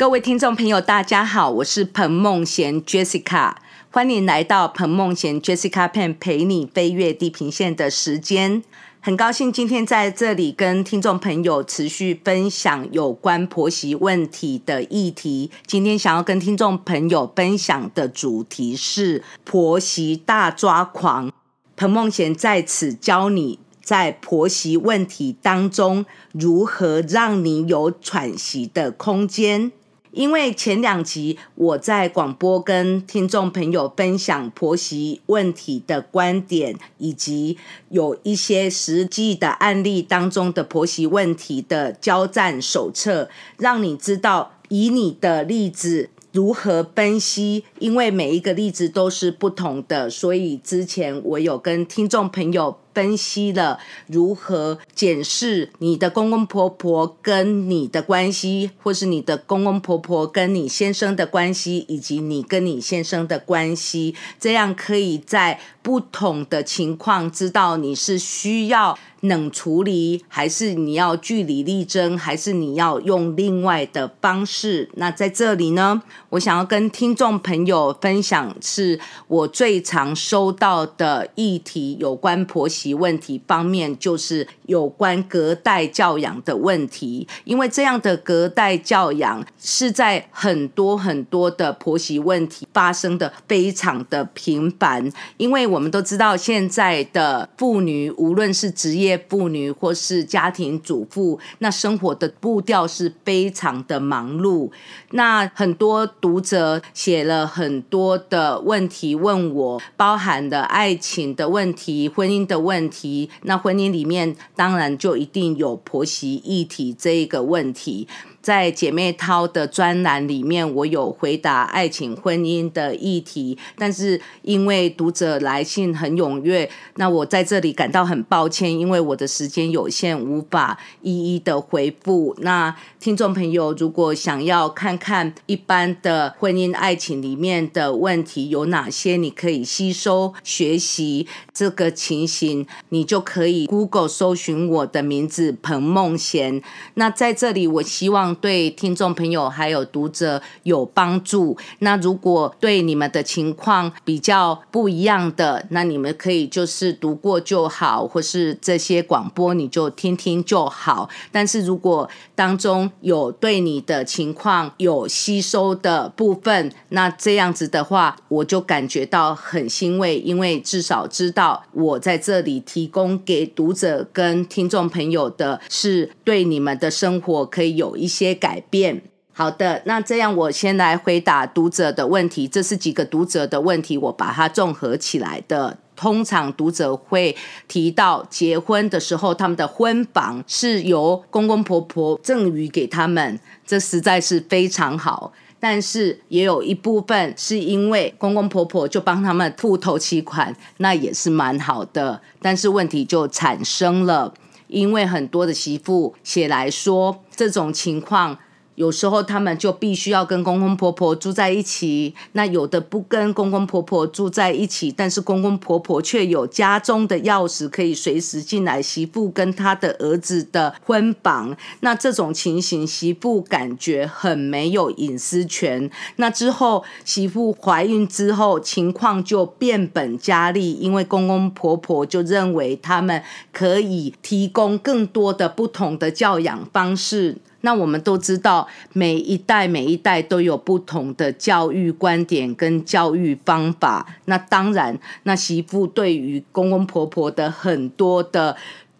各位听众朋友，大家好，我是彭梦贤 Jessica，欢迎来到彭梦贤 Jessica Pen 陪你飞越地平线的时间。很高兴今天在这里跟听众朋友持续分享有关婆媳问题的议题。今天想要跟听众朋友分享的主题是婆媳大抓狂。彭梦贤在此教你在婆媳问题当中如何让你有喘息的空间。因为前两集我在广播跟听众朋友分享婆媳问题的观点，以及有一些实际的案例当中的婆媳问题的交战手册，让你知道以你的例子如何分析。因为每一个例子都是不同的，所以之前我有跟听众朋友。分析了如何检视你的公公婆婆跟你的关系，或是你的公公婆婆跟你先生的关系，以及你跟你先生的关系，这样可以在不同的情况知道你是需要冷处理，还是你要据理力争，还是你要用另外的方式。那在这里呢，我想要跟听众朋友分享，是我最常收到的议题，有关婆媳。问题方面就是有关隔代教养的问题，因为这样的隔代教养是在很多很多的婆媳问题发生的非常的频繁，因为我们都知道现在的妇女，无论是职业妇女或是家庭主妇，那生活的步调是非常的忙碌。那很多读者写了很多的问题问我，包含的爱情的问题、婚姻的问。题，那婚姻里面当然就一定有婆媳议题这一个问题。在姐妹淘的专栏里面，我有回答爱情婚姻的议题，但是因为读者来信很踊跃，那我在这里感到很抱歉，因为我的时间有限，无法一一的回复。那听众朋友如果想要看看一般的婚姻爱情里面的问题有哪些，你可以吸收学习这个情形，你就可以 Google 搜寻我的名字彭梦贤。那在这里，我希望。对听众朋友还有读者有帮助。那如果对你们的情况比较不一样的，那你们可以就是读过就好，或是这些广播你就听听就好。但是如果当中有对你的情况有吸收的部分，那这样子的话，我就感觉到很欣慰，因为至少知道我在这里提供给读者跟听众朋友的是对你们的生活可以有一些。些改变，好的，那这样我先来回答读者的问题。这是几个读者的问题，我把它综合起来的。通常读者会提到结婚的时候，他们的婚房是由公公婆婆赠予给他们，这实在是非常好。但是也有一部分是因为公公婆婆就帮他们付头期款，那也是蛮好的。但是问题就产生了。因为很多的媳妇写来说，这种情况。有时候他们就必须要跟公公婆婆住在一起，那有的不跟公公婆婆住在一起，但是公公婆婆却有家中的钥匙，可以随时进来媳妇跟他的儿子的婚房。那这种情形，媳妇感觉很没有隐私权。那之后媳妇怀孕之后，情况就变本加厉，因为公公婆婆就认为他们可以提供更多的不同的教养方式。那我们都知道，每一代每一代都有不同的教育观点跟教育方法。那当然，那媳妇对于公公婆婆的很多的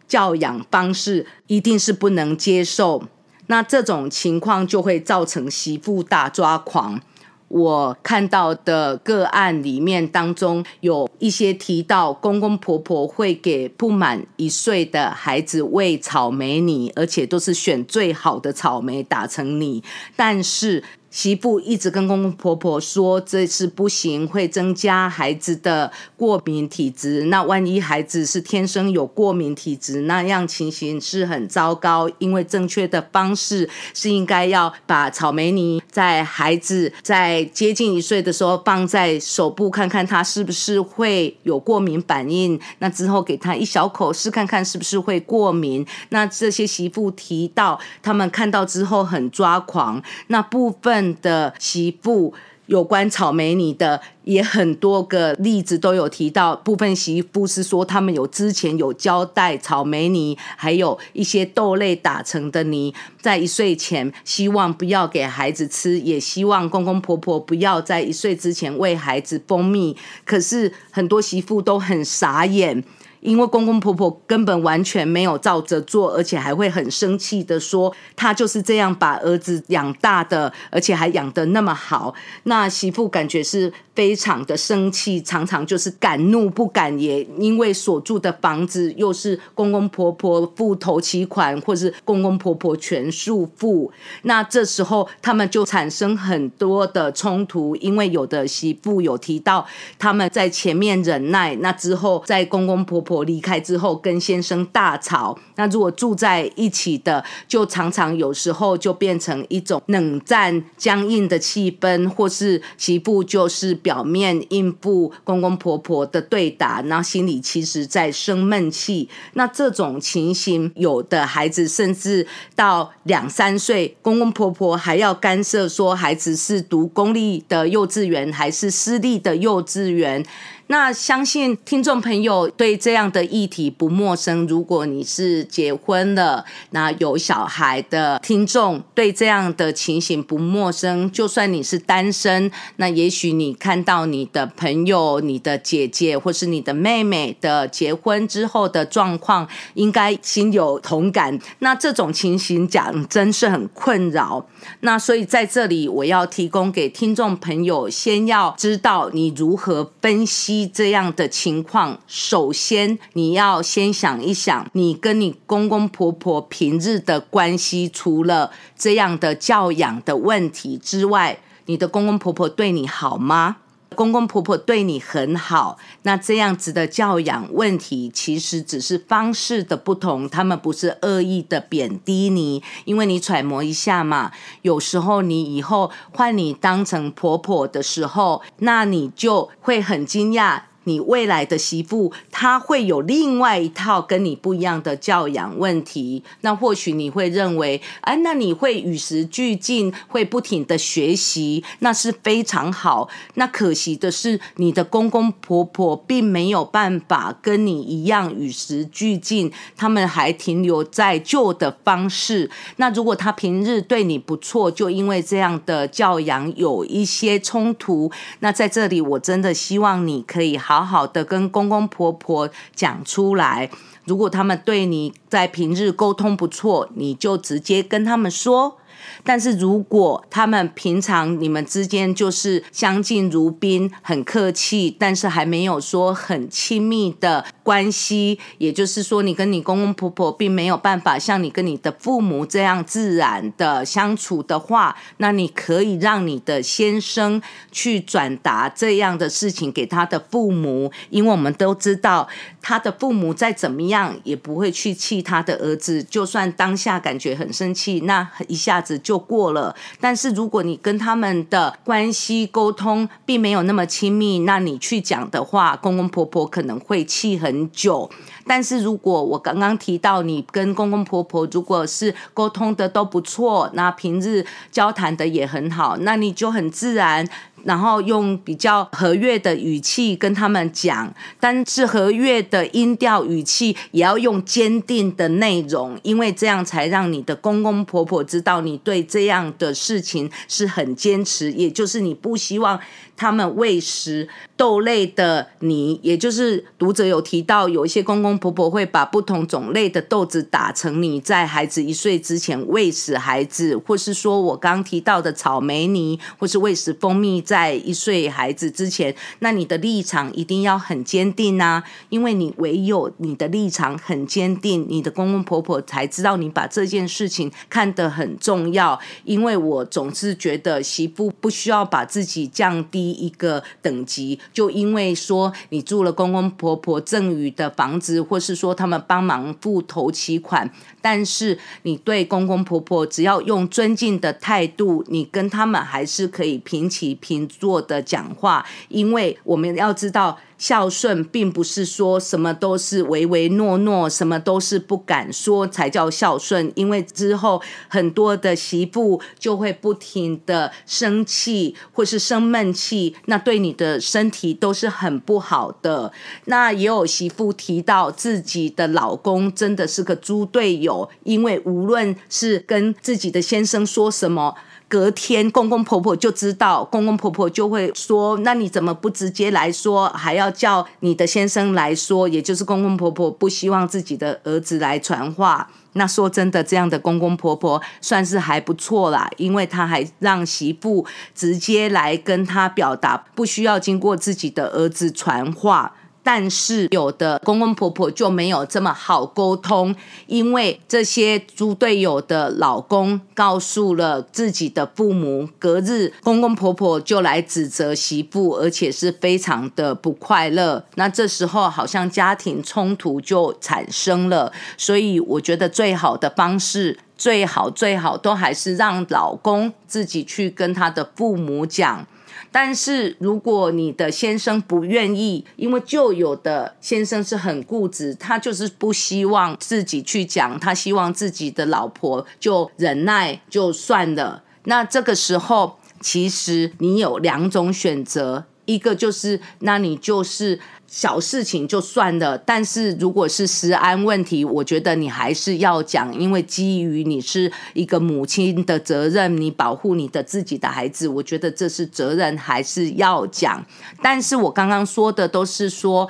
教养方式，一定是不能接受。那这种情况就会造成媳妇大抓狂。我看到的个案里面当中，有一些提到公公婆婆会给不满一岁的孩子喂草莓泥，而且都是选最好的草莓打成泥。但是媳妇一直跟公公婆婆说这是不行，会增加孩子的过敏体质。那万一孩子是天生有过敏体质，那样情形是很糟糕。因为正确的方式是应该要把草莓泥在孩子在接近一岁的时候放在手部，看看他是不是会有过敏反应。那之后给他一小口试看看是不是会过敏。那这些媳妇提到，他们看到之后很抓狂。那部分。的媳妇有关草莓泥的也很多个例子都有提到，部分媳妇是说他们有之前有交代草莓泥，还有一些豆类打成的泥，在一岁前希望不要给孩子吃，也希望公公婆婆不要在一岁之前喂孩子蜂蜜。可是很多媳妇都很傻眼。因为公公婆婆根本完全没有照着做，而且还会很生气的说：“他就是这样把儿子养大的，而且还养得那么好。”那媳妇感觉是非常的生气，常常就是敢怒不敢言，因为所住的房子又是公公婆婆付头期款，或是公公婆婆全数付。那这时候他们就产生很多的冲突，因为有的媳妇有提到他们在前面忍耐，那之后在公公婆婆。婆离开之后，跟先生大吵。那如果住在一起的，就常常有时候就变成一种冷战、僵硬的气氛，或是媳妇就是表面应付公公婆婆的对打，然后心里其实在生闷气。那这种情形，有的孩子甚至到两三岁，公公婆婆还要干涉，说孩子是读公立的幼稚园还是私立的幼稚园。那相信听众朋友对这样的议题不陌生。如果你是结婚了，那有小孩的听众对这样的情形不陌生。就算你是单身，那也许你看到你的朋友、你的姐姐或是你的妹妹的结婚之后的状况，应该心有同感。那这种情形讲真是很困扰。那所以在这里，我要提供给听众朋友，先要知道你如何分析。这样的情况，首先你要先想一想，你跟你公公婆婆平日的关系，除了这样的教养的问题之外，你的公公婆婆对你好吗？公公婆婆对你很好，那这样子的教养问题，其实只是方式的不同，他们不是恶意的贬低你，因为你揣摩一下嘛，有时候你以后换你当成婆婆的时候，那你就会很惊讶。你未来的媳妇，她会有另外一套跟你不一样的教养问题。那或许你会认为，哎，那你会与时俱进，会不停的学习，那是非常好。那可惜的是，你的公公婆婆并没有办法跟你一样与时俱进，他们还停留在旧的方式。那如果他平日对你不错，就因为这样的教养有一些冲突，那在这里我真的希望你可以。好好好的跟公公婆婆讲出来，如果他们对你在平日沟通不错，你就直接跟他们说。但是如果他们平常你们之间就是相敬如宾，很客气，但是还没有说很亲密的关系，也就是说你跟你公公婆婆并没有办法像你跟你的父母这样自然的相处的话，那你可以让你的先生去转达这样的事情给他的父母，因为我们都知道他的父母再怎么样也不会去气他的儿子，就算当下感觉很生气，那一下子。就过了，但是如果你跟他们的关系沟通并没有那么亲密，那你去讲的话，公公婆婆可能会气很久。但是如果我刚刚提到你跟公公婆婆如果是沟通的都不错，那平日交谈的也很好，那你就很自然。然后用比较和悦的语气跟他们讲，但是和悦的音调语气也要用坚定的内容，因为这样才让你的公公婆婆知道你对这样的事情是很坚持，也就是你不希望他们喂食豆类的泥，也就是读者有提到有一些公公婆婆会把不同种类的豆子打成泥，在孩子一岁之前喂食孩子，或是说我刚提到的草莓泥，或是喂食蜂蜜。在一岁孩子之前，那你的立场一定要很坚定啊，因为你唯有你的立场很坚定，你的公公婆婆才知道你把这件事情看得很重要。因为我总是觉得媳妇不需要把自己降低一个等级，就因为说你住了公公婆婆赠予的房子，或是说他们帮忙付头期款，但是你对公公婆婆只要用尊敬的态度，你跟他们还是可以平起平做的讲话，因为我们要知道。孝顺并不是说什么都是唯唯诺诺，什么都是不敢说才叫孝顺。因为之后很多的媳妇就会不停的生气或是生闷气，那对你的身体都是很不好的。那也有媳妇提到自己的老公真的是个猪队友，因为无论是跟自己的先生说什么。隔天，公公婆婆就知道，公公婆婆就会说：“那你怎么不直接来说，还要叫你的先生来说？”也就是公公婆婆不希望自己的儿子来传话。那说真的，这样的公公婆婆算是还不错啦，因为他还让媳妇直接来跟他表达，不需要经过自己的儿子传话。但是有的公公婆婆就没有这么好沟通，因为这些猪队友的老公告诉了自己的父母，隔日公公婆婆就来指责媳妇，而且是非常的不快乐。那这时候好像家庭冲突就产生了，所以我觉得最好的方式，最好最好都还是让老公自己去跟他的父母讲。但是如果你的先生不愿意，因为旧有的先生是很固执，他就是不希望自己去讲，他希望自己的老婆就忍耐就算了。那这个时候，其实你有两种选择，一个就是，那你就是。小事情就算了，但是如果是食安问题，我觉得你还是要讲，因为基于你是一个母亲的责任，你保护你的自己的孩子，我觉得这是责任，还是要讲。但是我刚刚说的都是说。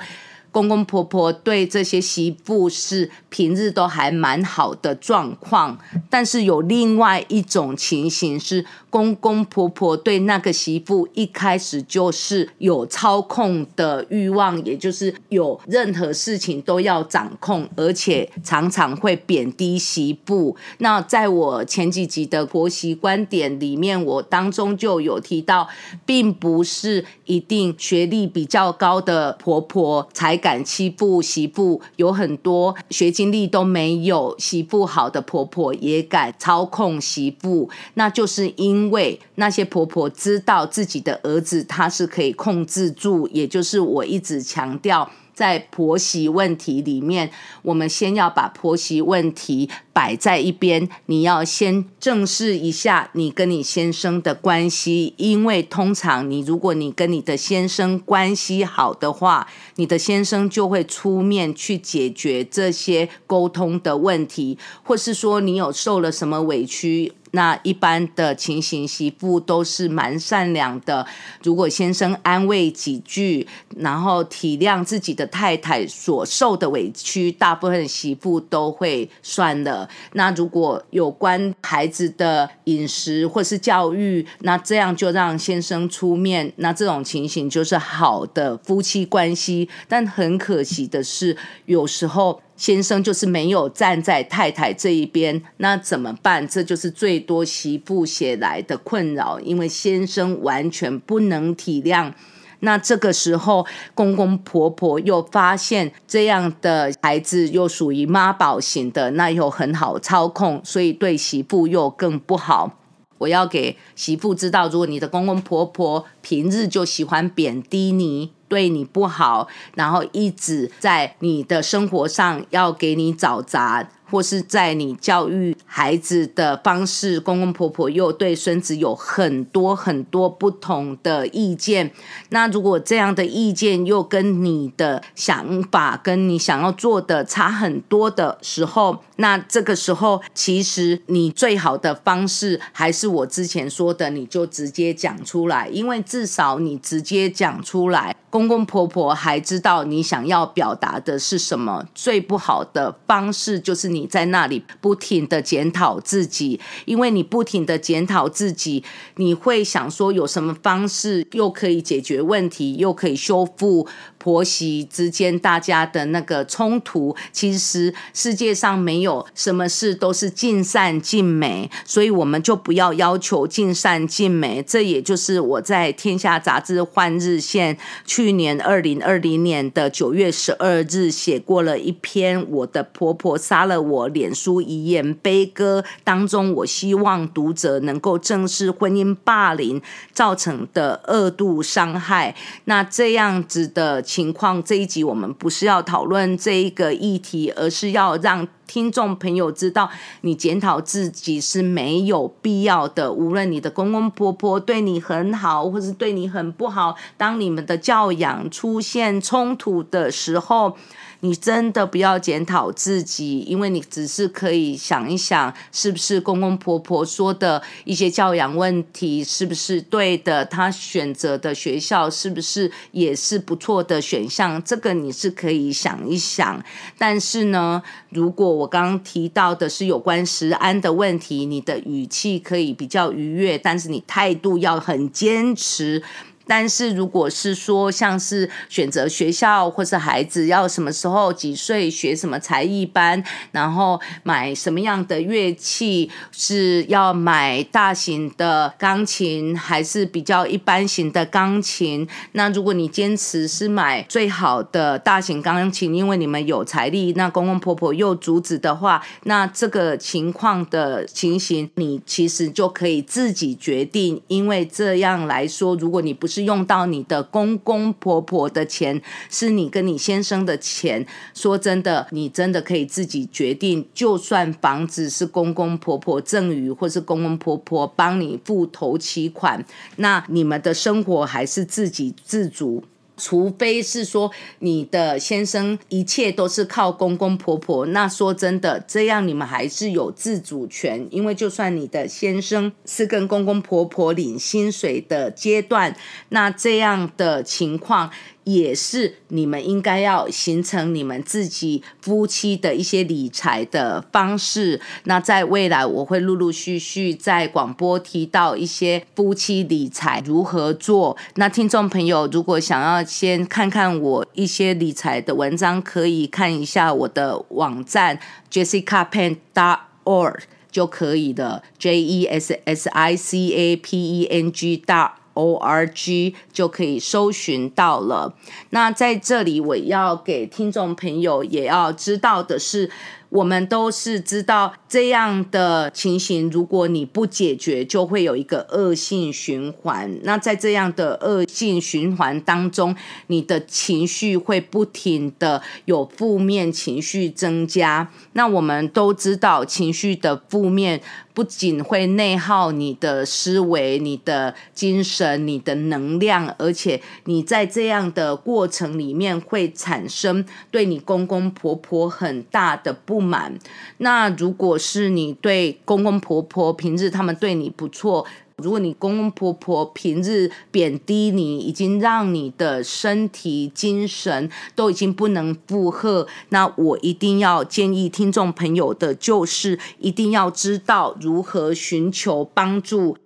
公公婆婆对这些媳妇是平日都还蛮好的状况，但是有另外一种情形是，公公婆婆对那个媳妇一开始就是有操控的欲望，也就是有任何事情都要掌控，而且常常会贬低媳妇。那在我前几集的婆媳观点里面，我当中就有提到，并不是一定学历比较高的婆婆才。敢欺负媳妇，有很多学经历都没有媳妇好的婆婆也敢操控媳妇，那就是因为那些婆婆知道自己的儿子他是可以控制住，也就是我一直强调。在婆媳问题里面，我们先要把婆媳问题摆在一边。你要先正视一下你跟你先生的关系，因为通常你如果你跟你的先生关系好的话，你的先生就会出面去解决这些沟通的问题，或是说你有受了什么委屈。那一般的情形，媳妇都是蛮善良的。如果先生安慰几句，然后体谅自己的太太所受的委屈，大部分媳妇都会算了。那如果有关孩子的饮食或是教育，那这样就让先生出面。那这种情形就是好的夫妻关系。但很可惜的是，有时候。先生就是没有站在太太这一边，那怎么办？这就是最多媳妇写来的困扰，因为先生完全不能体谅。那这个时候，公公婆婆又发现这样的孩子又属于妈宝型的，那又很好操控，所以对媳妇又更不好。我要给媳妇知道，如果你的公公婆婆平日就喜欢贬低你。对你不好，然后一直在你的生活上要给你找砸。或是在你教育孩子的方式，公公婆婆又对孙子有很多很多不同的意见。那如果这样的意见又跟你的想法、跟你想要做的差很多的时候，那这个时候其实你最好的方式还是我之前说的，你就直接讲出来，因为至少你直接讲出来，公公婆婆还知道你想要表达的是什么。最不好的方式就是你。你在那里不停的检讨自己，因为你不停的检讨自己，你会想说有什么方式又可以解决问题，又可以修复婆媳之间大家的那个冲突。其实世界上没有什么事都是尽善尽美，所以我们就不要要求尽善尽美。这也就是我在《天下杂志换日线》去年二零二零年的九月十二日写过了一篇我的婆婆杀了我脸书遗言悲歌当中，我希望读者能够正视婚姻霸凌造成的恶度伤害。那这样子的情况，这一集我们不是要讨论这一个议题，而是要让。听众朋友知道，你检讨自己是没有必要的。无论你的公公婆婆对你很好，或是对你很不好，当你们的教养出现冲突的时候。你真的不要检讨自己，因为你只是可以想一想，是不是公公婆婆说的一些教养问题是不是对的？他选择的学校是不是也是不错的选项？这个你是可以想一想。但是呢，如果我刚刚提到的是有关食安的问题，你的语气可以比较愉悦，但是你态度要很坚持。但是如果是说像是选择学校或是孩子要什么时候几岁学什么才艺班，然后买什么样的乐器，是要买大型的钢琴还是比较一般型的钢琴？那如果你坚持是买最好的大型钢琴，因为你们有财力，那公公婆婆又阻止的话，那这个情况的情形，你其实就可以自己决定，因为这样来说，如果你不是。用到你的公公婆婆的钱，是你跟你先生的钱。说真的，你真的可以自己决定。就算房子是公公婆婆赠与，或是公公婆婆帮你付头期款，那你们的生活还是自己自足。除非是说你的先生一切都是靠公公婆婆，那说真的，这样你们还是有自主权。因为就算你的先生是跟公公婆婆领薪水的阶段，那这样的情况。也是你们应该要形成你们自己夫妻的一些理财的方式。那在未来，我会陆陆续续在广播提到一些夫妻理财如何做。那听众朋友如果想要先看看我一些理财的文章，可以看一下我的网站 JessicaPen.org 就可以了。J E S S I C A P E N G dot O R G 就可以搜寻到了。那在这里，我要给听众朋友也要知道的是。我们都是知道这样的情形，如果你不解决，就会有一个恶性循环。那在这样的恶性循环当中，你的情绪会不停的有负面情绪增加。那我们都知道，情绪的负面不仅会内耗你的思维、你的精神、你的能量，而且你在这样的过程里面会产生对你公公婆婆很大的不。满。那如果是你对公公婆婆平日他们对你不错，如果你公公婆婆平日贬低你，已经让你的身体精神都已经不能负荷，那我一定要建议听众朋友的就是一定要知道如何寻求帮助。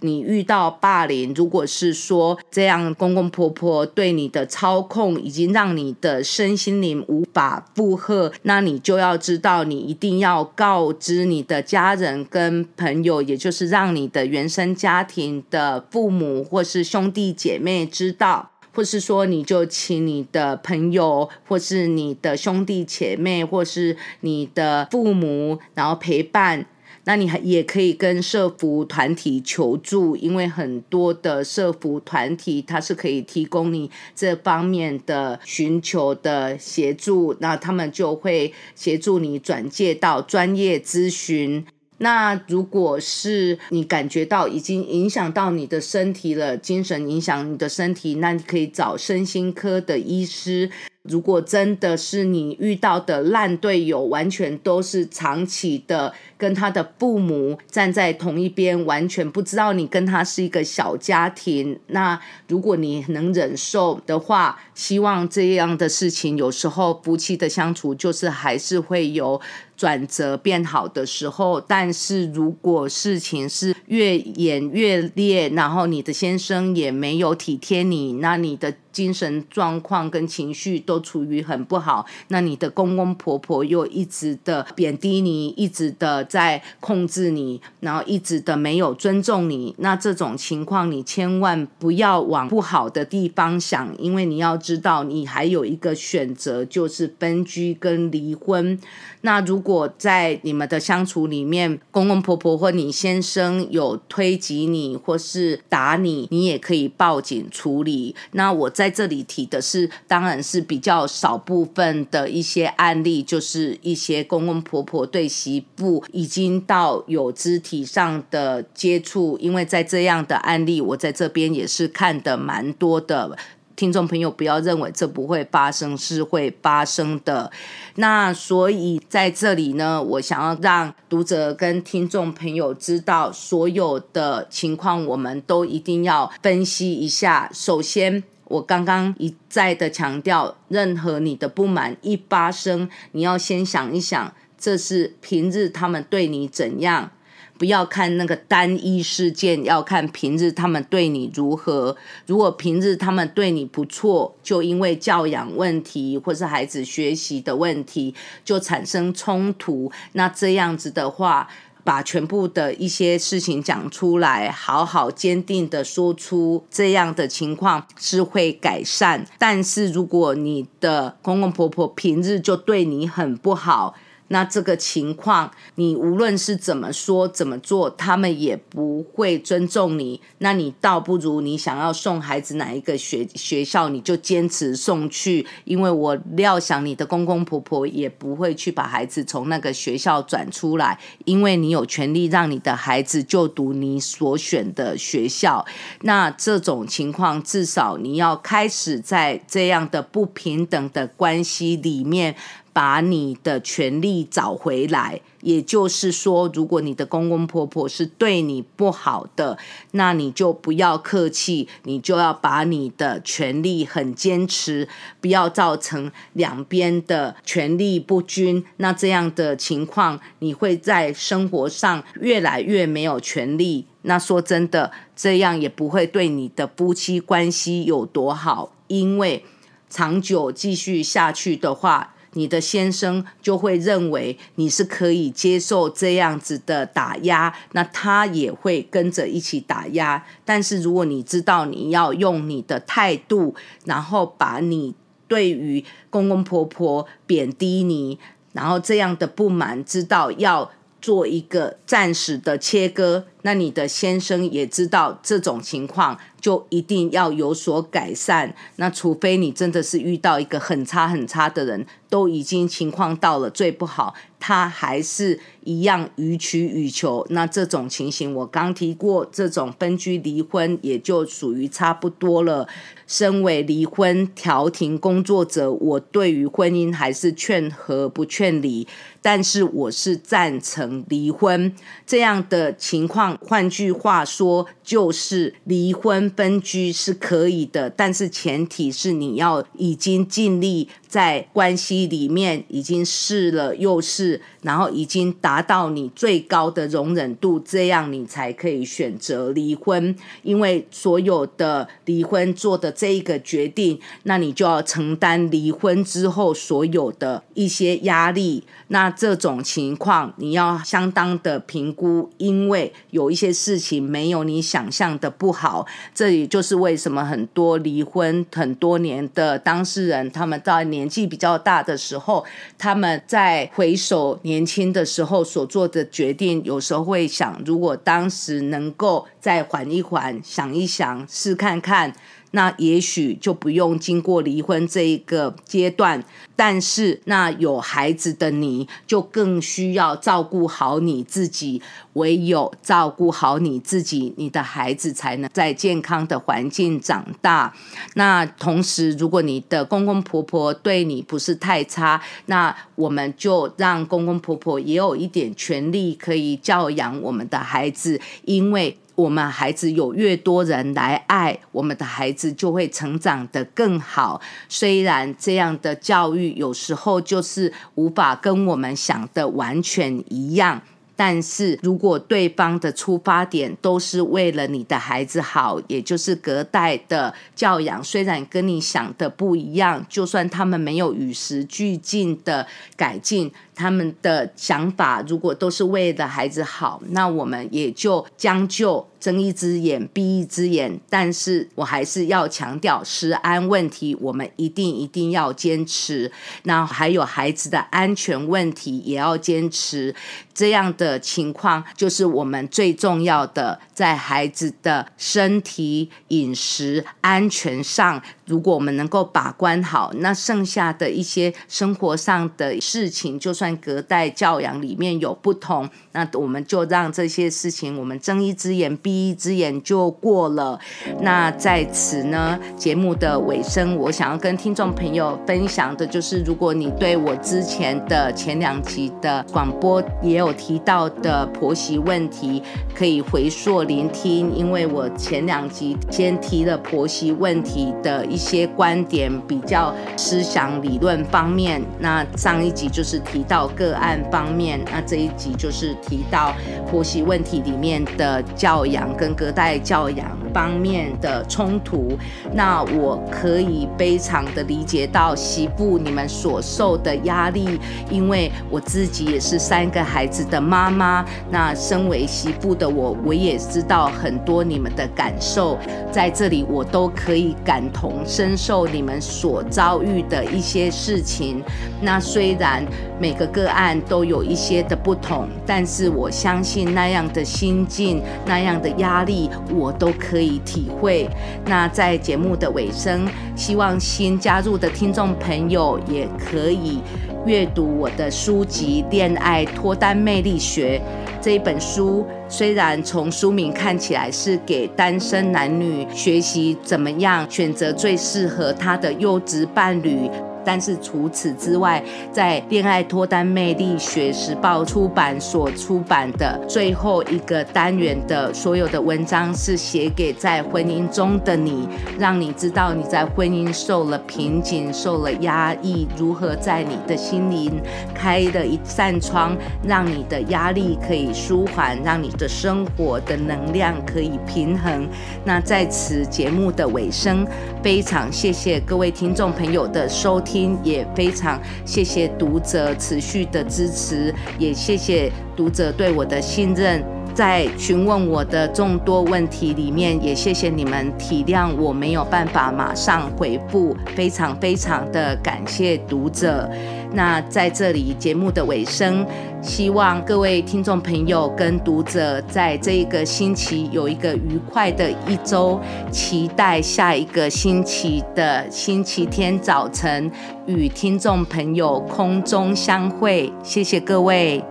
你遇到霸凌，如果是说这样公公婆婆对你的操控已经让你的身心灵无法负荷，那你就要知道，你一定要告知你的家人跟朋友，也就是让你的原生家庭的父母或是兄弟姐妹知道，或是说你就请你的朋友或是你的兄弟姐妹或是你的父母，然后陪伴。那你还也可以跟社服团体求助，因为很多的社服团体它是可以提供你这方面的寻求的协助，那他们就会协助你转介到专业咨询。那如果是你感觉到已经影响到你的身体了，精神影响你的身体，那你可以找身心科的医师。如果真的是你遇到的烂队友，完全都是长期的跟他的父母站在同一边，完全不知道你跟他是一个小家庭。那如果你能忍受的话，希望这样的事情有时候夫妻的相处就是还是会有转折变好的时候，但是如果事情是越演越烈，然后你的先生也没有体贴你，那你的。精神状况跟情绪都处于很不好，那你的公公婆婆又一直的贬低你，一直的在控制你，然后一直的没有尊重你，那这种情况你千万不要往不好的地方想，因为你要知道你还有一个选择，就是分居跟离婚。那如果在你们的相处里面，公公婆婆或你先生有推挤你或是打你，你也可以报警处理。那我在这里提的是，当然是比较少部分的一些案例，就是一些公公婆婆对媳妇已经到有肢体上的接触，因为在这样的案例，我在这边也是看的蛮多的。听众朋友，不要认为这不会发生，是会发生的。那所以在这里呢，我想要让读者跟听众朋友知道，所有的情况我们都一定要分析一下。首先，我刚刚一再的强调，任何你的不满一发生，你要先想一想，这是平日他们对你怎样。不要看那个单一事件，要看平日他们对你如何。如果平日他们对你不错，就因为教养问题或是孩子学习的问题就产生冲突，那这样子的话，把全部的一些事情讲出来，好好坚定的说出这样的情况是会改善。但是如果你的公公婆婆平日就对你很不好，那这个情况，你无论是怎么说怎么做，他们也不会尊重你。那你倒不如你想要送孩子哪一个学学校，你就坚持送去。因为我料想你的公公婆婆也不会去把孩子从那个学校转出来，因为你有权利让你的孩子就读你所选的学校。那这种情况，至少你要开始在这样的不平等的关系里面。把你的权利找回来，也就是说，如果你的公公婆婆是对你不好的，那你就不要客气，你就要把你的权利很坚持，不要造成两边的权力不均。那这样的情况，你会在生活上越来越没有权利。那说真的，这样也不会对你的夫妻关系有多好，因为长久继续下去的话。你的先生就会认为你是可以接受这样子的打压，那他也会跟着一起打压。但是如果你知道你要用你的态度，然后把你对于公公婆婆贬低你，然后这样的不满，知道要做一个暂时的切割，那你的先生也知道这种情况。就一定要有所改善。那除非你真的是遇到一个很差很差的人，都已经情况到了最不好，他还是一样予取予求。那这种情形，我刚提过，这种分居离婚也就属于差不多了。身为离婚调停工作者，我对于婚姻还是劝和不劝离，但是我是赞成离婚这样的情况。换句话说，就是离婚。分居是可以的，但是前提是你要已经尽力在关系里面已经试了又试，然后已经达到你最高的容忍度，这样你才可以选择离婚。因为所有的离婚做的这一个决定，那你就要承担离婚之后所有的一些压力。那这种情况你要相当的评估，因为有一些事情没有你想象的不好。这也就是为什么很多离婚很多年的当事人，他们到年纪比较大的时候，他们在回首年年轻的时候所做的决定，有时候会想，如果当时能够再缓一缓，想一想，试看看。那也许就不用经过离婚这一个阶段，但是那有孩子的你就更需要照顾好你自己，唯有照顾好你自己，你的孩子才能在健康的环境长大。那同时，如果你的公公婆婆对你不是太差，那我们就让公公婆婆也有一点权利可以教养我们的孩子，因为。我们孩子有越多人来爱，我们的孩子就会成长得更好。虽然这样的教育有时候就是无法跟我们想的完全一样。但是如果对方的出发点都是为了你的孩子好，也就是隔代的教养，虽然跟你想的不一样，就算他们没有与时俱进的改进。他们的想法如果都是为了孩子好，那我们也就将就睁一只眼闭一只眼。但是我还是要强调，食安问题我们一定一定要坚持。那还有孩子的安全问题也要坚持。这样的的情况就是我们最重要的，在孩子的身体、饮食安全上。如果我们能够把关好，那剩下的一些生活上的事情，就算隔代教养里面有不同，那我们就让这些事情，我们睁一只眼闭一只眼就过了。那在此呢，节目的尾声，我想要跟听众朋友分享的就是，如果你对我之前的前两集的广播也有提到的婆媳问题，可以回溯聆听，因为我前两集先提了婆媳问题的一。些观点比较思想理论方面，那上一集就是提到个案方面，那这一集就是提到婆媳问题里面的教养跟隔代教养方面的冲突。那我可以非常的理解到媳妇你们所受的压力，因为我自己也是三个孩子的妈妈。那身为媳妇的我，我也知道很多你们的感受，在这里我都可以感同。身受你们所遭遇的一些事情，那虽然每个个案都有一些的不同，但是我相信那样的心境、那样的压力，我都可以体会。那在节目的尾声，希望新加入的听众朋友也可以阅读我的书籍《恋爱脱单魅力学》。这一本书虽然从书名看起来是给单身男女学习怎么样选择最适合他的优质伴侣。但是除此之外，在《恋爱脱单魅力学》时报出版所出版的最后一个单元的所有的文章，是写给在婚姻中的你，让你知道你在婚姻受了瓶颈、受了压抑，如何在你的心灵开了一扇窗，让你的压力可以舒缓，让你的生活的能量可以平衡。那在此节目的尾声，非常谢谢各位听众朋友的收听也非常谢谢读者持续的支持，也谢谢读者对我的信任。在询问我的众多问题里面，也谢谢你们体谅我没有办法马上回复，非常非常的感谢读者。那在这里节目的尾声，希望各位听众朋友跟读者在这一个星期有一个愉快的一周，期待下一个星期的星期天早晨与听众朋友空中相会。谢谢各位。